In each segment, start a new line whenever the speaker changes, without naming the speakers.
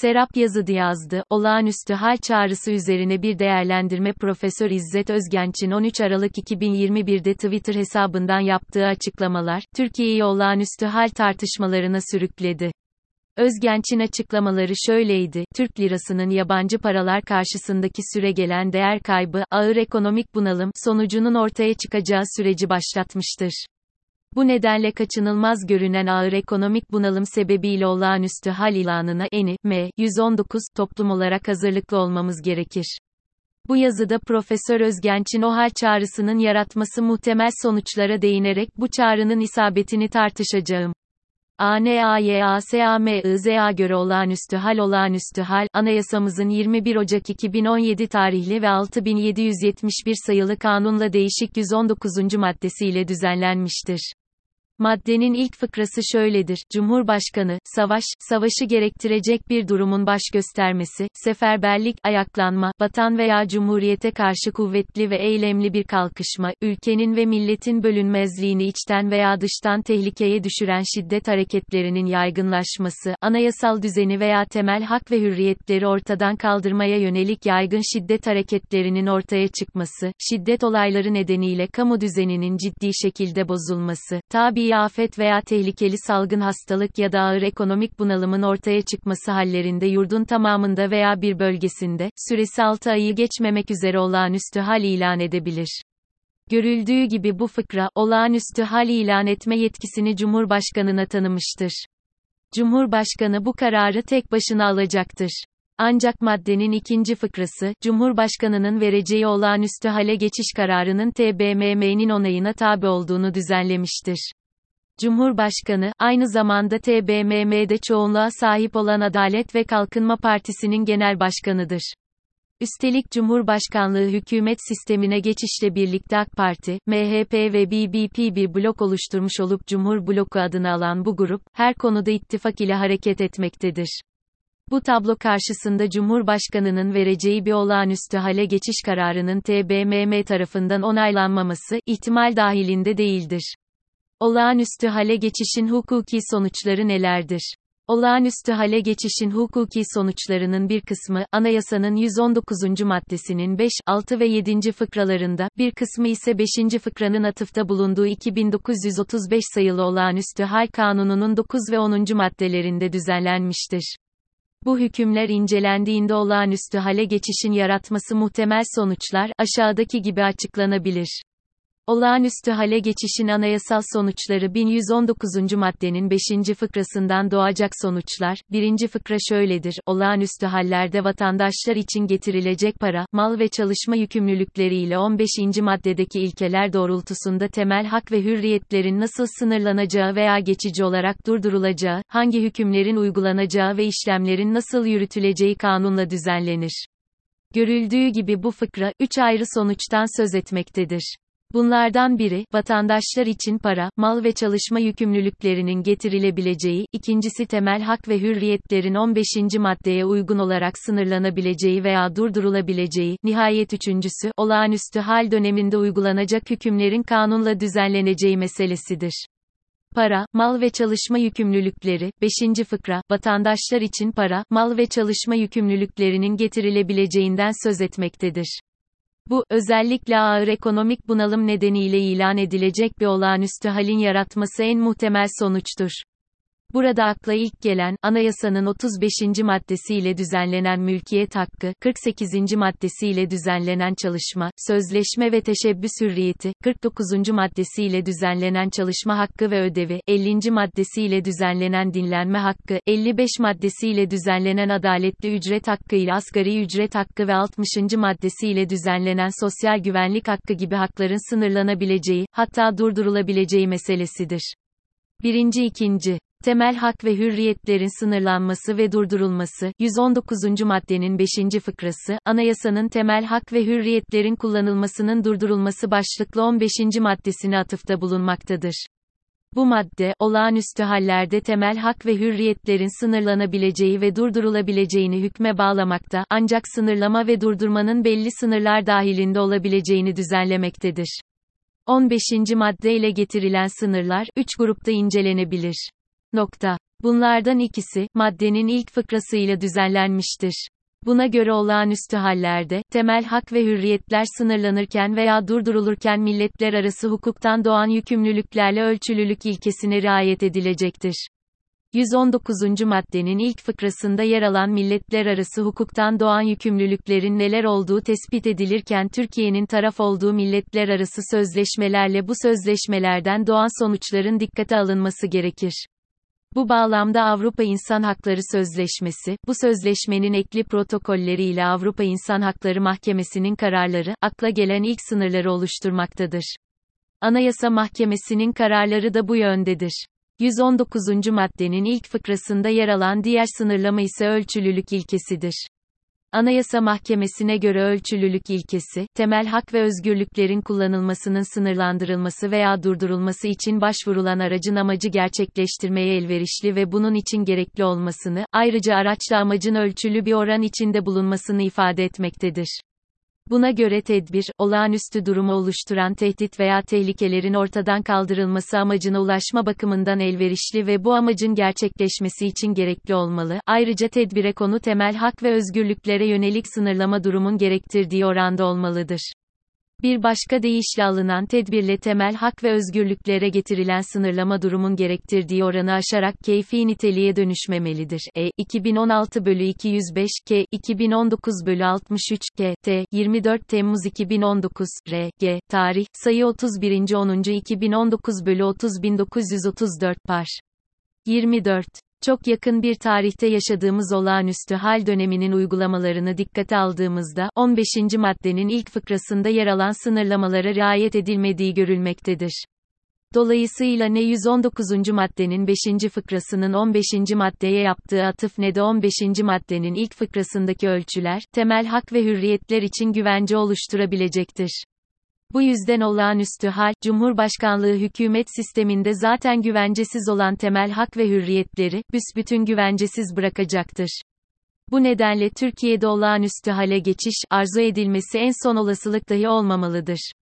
Serap yazıdı yazdı. Olağanüstü hal çağrısı üzerine bir değerlendirme Profesör İzzet Özgenç'in 13 Aralık 2021'de Twitter hesabından yaptığı açıklamalar, Türkiye'yi olağanüstü hal tartışmalarına sürükledi. Özgenç'in açıklamaları şöyleydi, Türk lirasının yabancı paralar karşısındaki süre gelen değer kaybı, ağır ekonomik bunalım, sonucunun ortaya çıkacağı süreci başlatmıştır. Bu nedenle kaçınılmaz görünen ağır ekonomik bunalım sebebiyle olağanüstü hal ilanına eni, M, 119, toplum olarak hazırlıklı olmamız gerekir. Bu yazıda Profesör Özgenç'in o hal çağrısının yaratması muhtemel sonuçlara değinerek bu çağrının isabetini tartışacağım. ANAYASAMIZA göre olağanüstü hal olağanüstü hal, anayasamızın 21 Ocak 2017 tarihli ve 6771 sayılı kanunla değişik 119. maddesiyle düzenlenmiştir. Maddenin ilk fıkrası şöyledir. Cumhurbaşkanı, savaş, savaşı gerektirecek bir durumun baş göstermesi, seferberlik, ayaklanma, vatan veya cumhuriyete karşı kuvvetli ve eylemli bir kalkışma, ülkenin ve milletin bölünmezliğini içten veya dıştan tehlikeye düşüren şiddet hareketlerinin yaygınlaşması, anayasal düzeni veya temel hak ve hürriyetleri ortadan kaldırmaya yönelik yaygın şiddet hareketlerinin ortaya çıkması, şiddet olayları nedeniyle kamu düzeninin ciddi şekilde bozulması, tabi tabii afet veya tehlikeli salgın hastalık ya da ağır ekonomik bunalımın ortaya çıkması hallerinde yurdun tamamında veya bir bölgesinde, süresi 6 ayı geçmemek üzere olağanüstü hal ilan edebilir. Görüldüğü gibi bu fıkra, olağanüstü hal ilan etme yetkisini Cumhurbaşkanına tanımıştır. Cumhurbaşkanı bu kararı tek başına alacaktır. Ancak maddenin ikinci fıkrası, Cumhurbaşkanının vereceği olağanüstü hale geçiş kararının TBMM'nin onayına tabi olduğunu düzenlemiştir. Cumhurbaşkanı, aynı zamanda TBMM'de çoğunluğa sahip olan Adalet ve Kalkınma Partisi'nin genel başkanıdır. Üstelik Cumhurbaşkanlığı hükümet sistemine geçişle birlikte AK Parti, MHP ve BBP bir blok oluşturmuş olup Cumhur Bloku adını alan bu grup, her konuda ittifak ile hareket etmektedir. Bu tablo karşısında Cumhurbaşkanının vereceği bir olağanüstü hale geçiş kararının TBMM tarafından onaylanmaması, ihtimal dahilinde değildir. Olağanüstü hale geçişin hukuki sonuçları nelerdir? Olağanüstü hale geçişin hukuki sonuçlarının bir kısmı, anayasanın 119. maddesinin 5, 6 ve 7. fıkralarında, bir kısmı ise 5. fıkranın atıfta bulunduğu 2935 sayılı olağanüstü hal kanununun 9 ve 10. maddelerinde düzenlenmiştir. Bu hükümler incelendiğinde olağanüstü hale geçişin yaratması muhtemel sonuçlar, aşağıdaki gibi açıklanabilir. Olağanüstü hale geçişin anayasal sonuçları 1119. maddenin 5. fıkrasından doğacak sonuçlar, 1. fıkra şöyledir, olağanüstü hallerde vatandaşlar için getirilecek para, mal ve çalışma yükümlülükleriyle 15. maddedeki ilkeler doğrultusunda temel hak ve hürriyetlerin nasıl sınırlanacağı veya geçici olarak durdurulacağı, hangi hükümlerin uygulanacağı ve işlemlerin nasıl yürütüleceği kanunla düzenlenir. Görüldüğü gibi bu fıkra, üç ayrı sonuçtan söz etmektedir. Bunlardan biri, vatandaşlar için para, mal ve çalışma yükümlülüklerinin getirilebileceği, ikincisi temel hak ve hürriyetlerin 15. maddeye uygun olarak sınırlanabileceği veya durdurulabileceği, nihayet üçüncüsü, olağanüstü hal döneminde uygulanacak hükümlerin kanunla düzenleneceği meselesidir. Para, mal ve çalışma yükümlülükleri, 5. fıkra, vatandaşlar için para, mal ve çalışma yükümlülüklerinin getirilebileceğinden söz etmektedir. Bu, özellikle ağır ekonomik bunalım nedeniyle ilan edilecek bir olağanüstü halin yaratması en muhtemel sonuçtur. Burada akla ilk gelen, anayasanın 35. maddesiyle düzenlenen mülkiyet hakkı, 48. maddesiyle düzenlenen çalışma, sözleşme ve teşebbüs hürriyeti, 49. maddesiyle düzenlenen çalışma hakkı ve ödevi, 50. maddesiyle düzenlenen dinlenme hakkı, 55 maddesiyle düzenlenen adaletli ücret hakkı ile asgari ücret hakkı ve 60. maddesiyle düzenlenen sosyal güvenlik hakkı gibi hakların sınırlanabileceği, hatta durdurulabileceği meselesidir. Birinci ikinci temel hak ve hürriyetlerin sınırlanması ve durdurulması, 119. maddenin 5. fıkrası, anayasanın temel hak ve hürriyetlerin kullanılmasının durdurulması başlıklı 15. maddesine atıfta bulunmaktadır. Bu madde, olağanüstü hallerde temel hak ve hürriyetlerin sınırlanabileceği ve durdurulabileceğini hükme bağlamakta, ancak sınırlama ve durdurmanın belli sınırlar dahilinde olabileceğini düzenlemektedir. 15. madde ile getirilen sınırlar, 3 grupta incelenebilir. Nokta. Bunlardan ikisi, maddenin ilk fıkrasıyla düzenlenmiştir. Buna göre olağanüstü hallerde, temel hak ve hürriyetler sınırlanırken veya durdurulurken milletler arası hukuktan doğan yükümlülüklerle ölçülülük ilkesine riayet edilecektir. 119. maddenin ilk fıkrasında yer alan milletler arası hukuktan doğan yükümlülüklerin neler olduğu tespit edilirken Türkiye'nin taraf olduğu milletler arası sözleşmelerle bu sözleşmelerden doğan sonuçların dikkate alınması gerekir. Bu bağlamda Avrupa İnsan Hakları Sözleşmesi, bu sözleşmenin ekli protokolleri ile Avrupa İnsan Hakları Mahkemesi'nin kararları, akla gelen ilk sınırları oluşturmaktadır. Anayasa Mahkemesi'nin kararları da bu yöndedir. 119. maddenin ilk fıkrasında yer alan diğer sınırlama ise ölçülülük ilkesidir. Anayasa Mahkemesi'ne göre ölçülülük ilkesi, temel hak ve özgürlüklerin kullanılmasının sınırlandırılması veya durdurulması için başvurulan aracın amacı gerçekleştirmeye elverişli ve bunun için gerekli olmasını, ayrıca araçla amacın ölçülü bir oran içinde bulunmasını ifade etmektedir. Buna göre tedbir, olağanüstü durumu oluşturan tehdit veya tehlikelerin ortadan kaldırılması amacına ulaşma bakımından elverişli ve bu amacın gerçekleşmesi için gerekli olmalı. Ayrıca tedbire konu temel hak ve özgürlüklere yönelik sınırlama durumun gerektirdiği oranda olmalıdır. Bir başka deyişle alınan tedbirle temel hak ve özgürlüklere getirilen sınırlama durumun gerektirdiği oranı aşarak keyfi niteliğe dönüşmemelidir. E. 2016 bölü 205 K. 2019 bölü 63 K. T. 24 Temmuz 2019 R. G. Tarih, sayı 31. 10. 2019 bölü 30 1934 par. 24 çok yakın bir tarihte yaşadığımız olağanüstü hal döneminin uygulamalarını dikkate aldığımızda, 15. maddenin ilk fıkrasında yer alan sınırlamalara riayet edilmediği görülmektedir. Dolayısıyla ne 119. maddenin 5. fıkrasının 15. maddeye yaptığı atıf ne de 15. maddenin ilk fıkrasındaki ölçüler, temel hak ve hürriyetler için güvence oluşturabilecektir. Bu yüzden olağanüstü hal, Cumhurbaşkanlığı hükümet sisteminde zaten güvencesiz olan temel hak ve hürriyetleri, büsbütün güvencesiz bırakacaktır. Bu nedenle Türkiye'de olağanüstü hale geçiş, arzu edilmesi en son olasılık dahi olmamalıdır.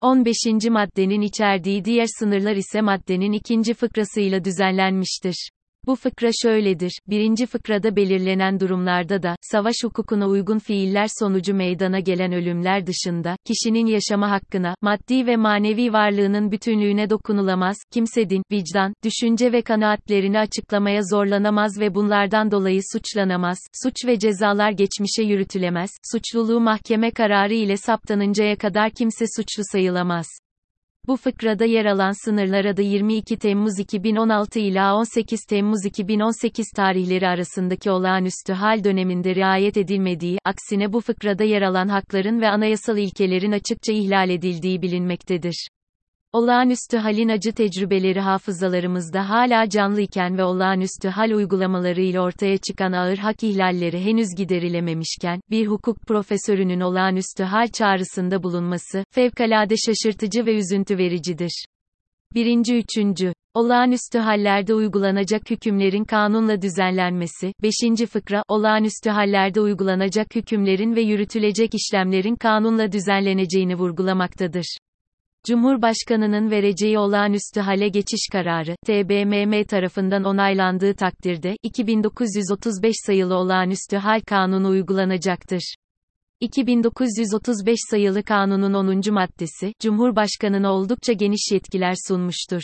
15. maddenin içerdiği diğer sınırlar ise maddenin ikinci fıkrasıyla düzenlenmiştir. Bu fıkra şöyledir, birinci fıkrada belirlenen durumlarda da, savaş hukukuna uygun fiiller sonucu meydana gelen ölümler dışında, kişinin yaşama hakkına, maddi ve manevi varlığının bütünlüğüne dokunulamaz, kimse din, vicdan, düşünce ve kanaatlerini açıklamaya zorlanamaz ve bunlardan dolayı suçlanamaz, suç ve cezalar geçmişe yürütülemez, suçluluğu mahkeme kararı ile saptanıncaya kadar kimse suçlu sayılamaz. Bu fıkrada yer alan sınırlar adı 22 Temmuz 2016 ila 18 Temmuz 2018 tarihleri arasındaki olağanüstü hal döneminde riayet edilmediği, aksine bu fıkrada yer alan hakların ve anayasal ilkelerin açıkça ihlal edildiği bilinmektedir. Olağanüstü halin acı tecrübeleri hafızalarımızda hala canlı iken ve olağanüstü hal uygulamalarıyla ortaya çıkan ağır hak ihlalleri henüz giderilememişken, bir hukuk profesörünün olağanüstü hal çağrısında bulunması, fevkalade şaşırtıcı ve üzüntü vericidir. Birinci üçüncü. Olağanüstü hallerde uygulanacak hükümlerin kanunla düzenlenmesi. 5. fıkra, olağanüstü hallerde uygulanacak hükümlerin ve yürütülecek işlemlerin kanunla düzenleneceğini vurgulamaktadır. Cumhurbaşkanının vereceği olağanüstü hale geçiş kararı, TBMM tarafından onaylandığı takdirde, 2935 sayılı olağanüstü hal kanunu uygulanacaktır. 2935 sayılı kanunun 10. maddesi, Cumhurbaşkanına oldukça geniş yetkiler sunmuştur.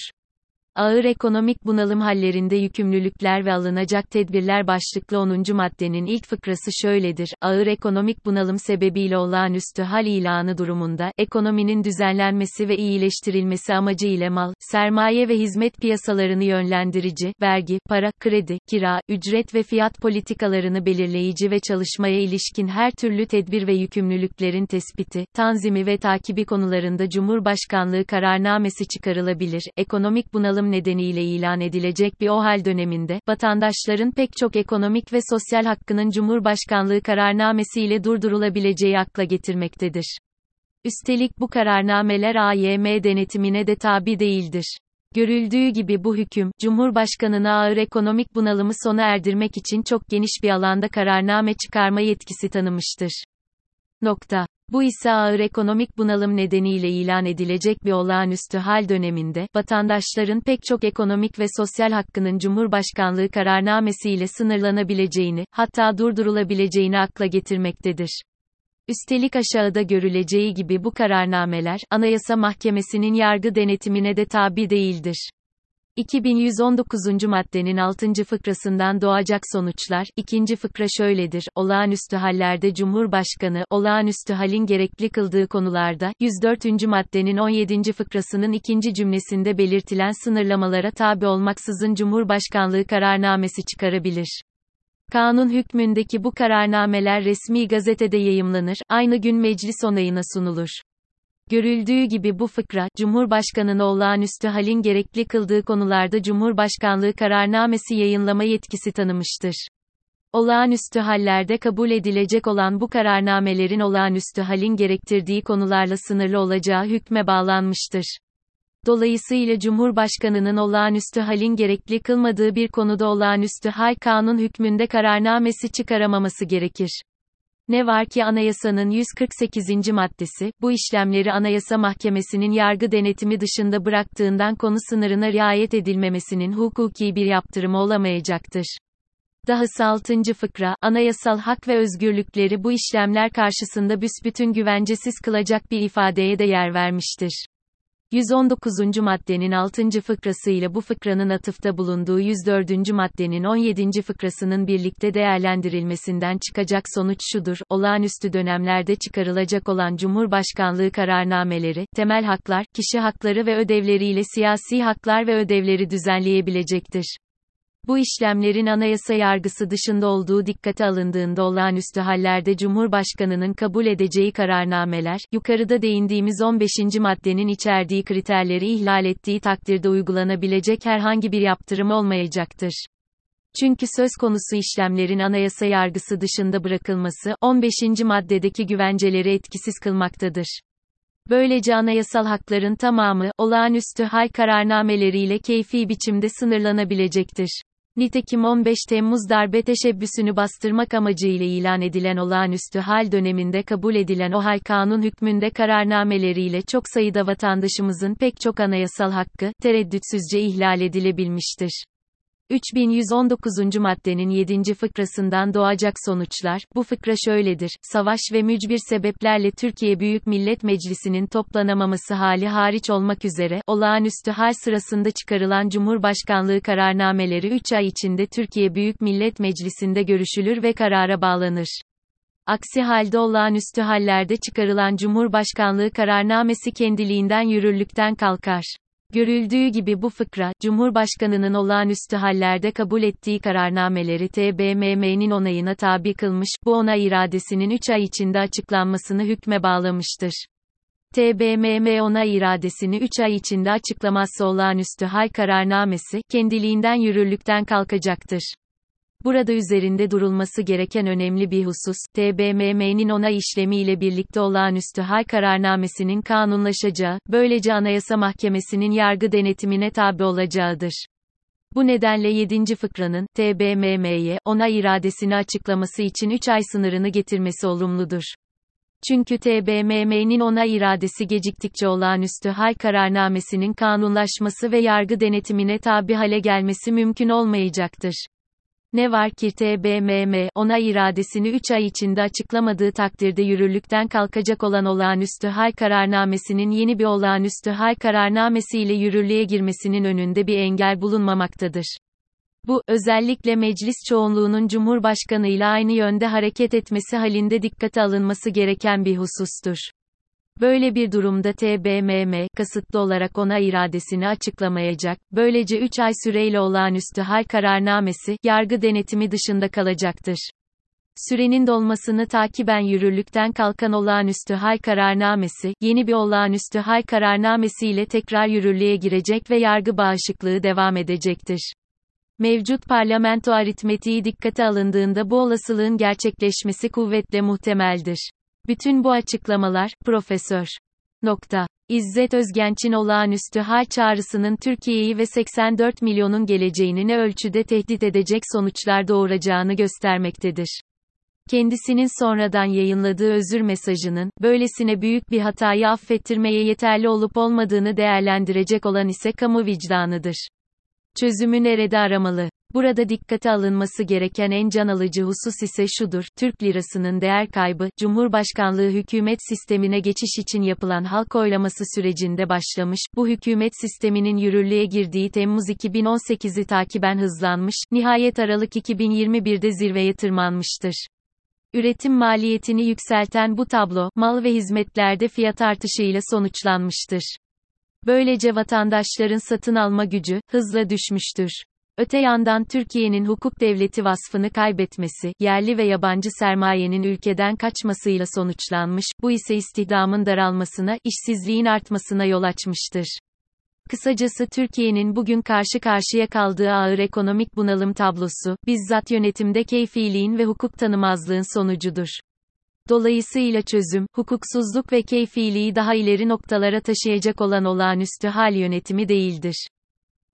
Ağır ekonomik bunalım hallerinde yükümlülükler ve alınacak tedbirler başlıklı 10. maddenin ilk fıkrası şöyledir. Ağır ekonomik bunalım sebebiyle olağanüstü hal ilanı durumunda, ekonominin düzenlenmesi ve iyileştirilmesi amacı ile mal, sermaye ve hizmet piyasalarını yönlendirici, vergi, para, kredi, kira, ücret ve fiyat politikalarını belirleyici ve çalışmaya ilişkin her türlü tedbir ve yükümlülüklerin tespiti, tanzimi ve takibi konularında Cumhurbaşkanlığı kararnamesi çıkarılabilir. Ekonomik bunalım salgın nedeniyle ilan edilecek bir OHAL döneminde, vatandaşların pek çok ekonomik ve sosyal hakkının Cumhurbaşkanlığı kararnamesiyle durdurulabileceği akla getirmektedir. Üstelik bu kararnameler AYM denetimine de tabi değildir. Görüldüğü gibi bu hüküm, Cumhurbaşkanına ağır ekonomik bunalımı sona erdirmek için çok geniş bir alanda kararname çıkarma yetkisi tanımıştır. Nokta. Bu ise ağır ekonomik bunalım nedeniyle ilan edilecek bir olağanüstü hal döneminde, vatandaşların pek çok ekonomik ve sosyal hakkının Cumhurbaşkanlığı kararnamesiyle sınırlanabileceğini, hatta durdurulabileceğini akla getirmektedir. Üstelik aşağıda görüleceği gibi bu kararnameler, Anayasa Mahkemesi'nin yargı denetimine de tabi değildir. 2119. maddenin 6. fıkrasından doğacak sonuçlar, ikinci fıkra şöyledir, olağanüstü hallerde Cumhurbaşkanı, olağanüstü halin gerekli kıldığı konularda, 104. maddenin 17. fıkrasının ikinci cümlesinde belirtilen sınırlamalara tabi olmaksızın Cumhurbaşkanlığı kararnamesi çıkarabilir. Kanun hükmündeki bu kararnameler resmi gazetede yayımlanır, aynı gün meclis onayına sunulur. Görüldüğü gibi bu fıkra, Cumhurbaşkanı'nın olağanüstü halin gerekli kıldığı konularda Cumhurbaşkanlığı kararnamesi yayınlama yetkisi tanımıştır. Olağanüstü hallerde kabul edilecek olan bu kararnamelerin olağanüstü halin gerektirdiği konularla sınırlı olacağı hükme bağlanmıştır. Dolayısıyla Cumhurbaşkanının olağanüstü halin gerekli kılmadığı bir konuda olağanüstü hal kanun hükmünde kararnamesi çıkaramaması gerekir. Ne var ki anayasanın 148. maddesi, bu işlemleri Anayasa Mahkemesi'nin yargı denetimi dışında bıraktığından konu sınırına riayet edilmemesinin hukuki bir yaptırımı olamayacaktır. Dahası 6. fıkra, anayasal hak ve özgürlükleri bu işlemler karşısında büsbütün güvencesiz kılacak bir ifadeye de yer vermiştir. 119. maddenin 6. fıkrasıyla bu fıkranın atıfta bulunduğu 104. maddenin 17. fıkrasının birlikte değerlendirilmesinden çıkacak sonuç şudur, olağanüstü dönemlerde çıkarılacak olan Cumhurbaşkanlığı kararnameleri, temel haklar, kişi hakları ve ödevleriyle siyasi haklar ve ödevleri düzenleyebilecektir. Bu işlemlerin anayasa yargısı dışında olduğu dikkate alındığında olağanüstü hallerde Cumhurbaşkanının kabul edeceği kararnameler, yukarıda değindiğimiz 15. maddenin içerdiği kriterleri ihlal ettiği takdirde uygulanabilecek herhangi bir yaptırım olmayacaktır. Çünkü söz konusu işlemlerin anayasa yargısı dışında bırakılması, 15. maddedeki güvenceleri etkisiz kılmaktadır. Böylece anayasal hakların tamamı, olağanüstü hal kararnameleriyle keyfi biçimde sınırlanabilecektir. Nitekim 15 Temmuz darbe teşebbüsünü bastırmak amacıyla ilan edilen olağanüstü hal döneminde kabul edilen o hal kanun hükmünde kararnameleriyle çok sayıda vatandaşımızın pek çok anayasal hakkı, tereddütsüzce ihlal edilebilmiştir. 3119. maddenin 7. fıkrasından doğacak sonuçlar, bu fıkra şöyledir, savaş ve mücbir sebeplerle Türkiye Büyük Millet Meclisi'nin toplanamaması hali hariç olmak üzere, olağanüstü hal sırasında çıkarılan Cumhurbaşkanlığı kararnameleri 3 ay içinde Türkiye Büyük Millet Meclisi'nde görüşülür ve karara bağlanır. Aksi halde olağanüstü hallerde çıkarılan Cumhurbaşkanlığı kararnamesi kendiliğinden yürürlükten kalkar. Görüldüğü gibi bu fıkra, Cumhurbaşkanının olağanüstü hallerde kabul ettiği kararnameleri TBMM'nin onayına tabi kılmış, bu onay iradesinin 3 ay içinde açıklanmasını hükme bağlamıştır. TBMM onay iradesini 3 ay içinde açıklamazsa olağanüstü hal kararnamesi, kendiliğinden yürürlükten kalkacaktır. Burada üzerinde durulması gereken önemli bir husus, TBMM'nin onay işlemiyle birlikte olağanüstü hal kararnamesinin kanunlaşacağı, böylece Anayasa Mahkemesi'nin yargı denetimine tabi olacağıdır. Bu nedenle 7. fıkranın, TBMM'ye, onay iradesini açıklaması için 3 ay sınırını getirmesi olumludur. Çünkü TBMM'nin onay iradesi geciktikçe olağanüstü hal kararnamesinin kanunlaşması ve yargı denetimine tabi hale gelmesi mümkün olmayacaktır. Ne var ki TBMM, ona iradesini 3 ay içinde açıklamadığı takdirde yürürlükten kalkacak olan olağanüstü hal kararnamesinin yeni bir olağanüstü hal kararnamesiyle yürürlüğe girmesinin önünde bir engel bulunmamaktadır. Bu, özellikle meclis çoğunluğunun Cumhurbaşkanı ile aynı yönde hareket etmesi halinde dikkate alınması gereken bir husustur. Böyle bir durumda TBMM, kasıtlı olarak ona iradesini açıklamayacak, böylece 3 ay süreyle olağanüstü hal kararnamesi, yargı denetimi dışında kalacaktır. Sürenin dolmasını takiben yürürlükten kalkan olağanüstü hal kararnamesi, yeni bir olağanüstü hal kararnamesi ile tekrar yürürlüğe girecek ve yargı bağışıklığı devam edecektir. Mevcut parlamento aritmetiği dikkate alındığında bu olasılığın gerçekleşmesi kuvvetle muhtemeldir. Bütün bu açıklamalar, Profesör. Nokta. İzzet Özgenç'in olağanüstü hal çağrısının Türkiye'yi ve 84 milyonun geleceğini ne ölçüde tehdit edecek sonuçlar doğuracağını göstermektedir. Kendisinin sonradan yayınladığı özür mesajının, böylesine büyük bir hatayı affettirmeye yeterli olup olmadığını değerlendirecek olan ise kamu vicdanıdır. Çözümü nerede aramalı? Burada dikkate alınması gereken en can alıcı husus ise şudur, Türk lirasının değer kaybı, Cumhurbaşkanlığı hükümet sistemine geçiş için yapılan halk oylaması sürecinde başlamış, bu hükümet sisteminin yürürlüğe girdiği Temmuz 2018'i takiben hızlanmış, nihayet Aralık 2021'de zirveye tırmanmıştır. Üretim maliyetini yükselten bu tablo, mal ve hizmetlerde fiyat artışıyla sonuçlanmıştır. Böylece vatandaşların satın alma gücü, hızla düşmüştür. Öte yandan Türkiye'nin hukuk devleti vasfını kaybetmesi, yerli ve yabancı sermayenin ülkeden kaçmasıyla sonuçlanmış, bu ise istihdamın daralmasına, işsizliğin artmasına yol açmıştır. Kısacası Türkiye'nin bugün karşı karşıya kaldığı ağır ekonomik bunalım tablosu, bizzat yönetimde keyfiliğin ve hukuk tanımazlığın sonucudur. Dolayısıyla çözüm, hukuksuzluk ve keyfiliği daha ileri noktalara taşıyacak olan olağanüstü hal yönetimi değildir.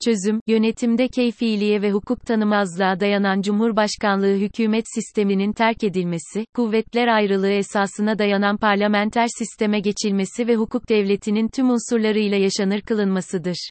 Çözüm, yönetimde keyfiliğe ve hukuk tanımazlığa dayanan Cumhurbaşkanlığı hükümet sisteminin terk edilmesi, kuvvetler ayrılığı esasına dayanan parlamenter sisteme geçilmesi ve hukuk devletinin tüm unsurlarıyla yaşanır kılınmasıdır.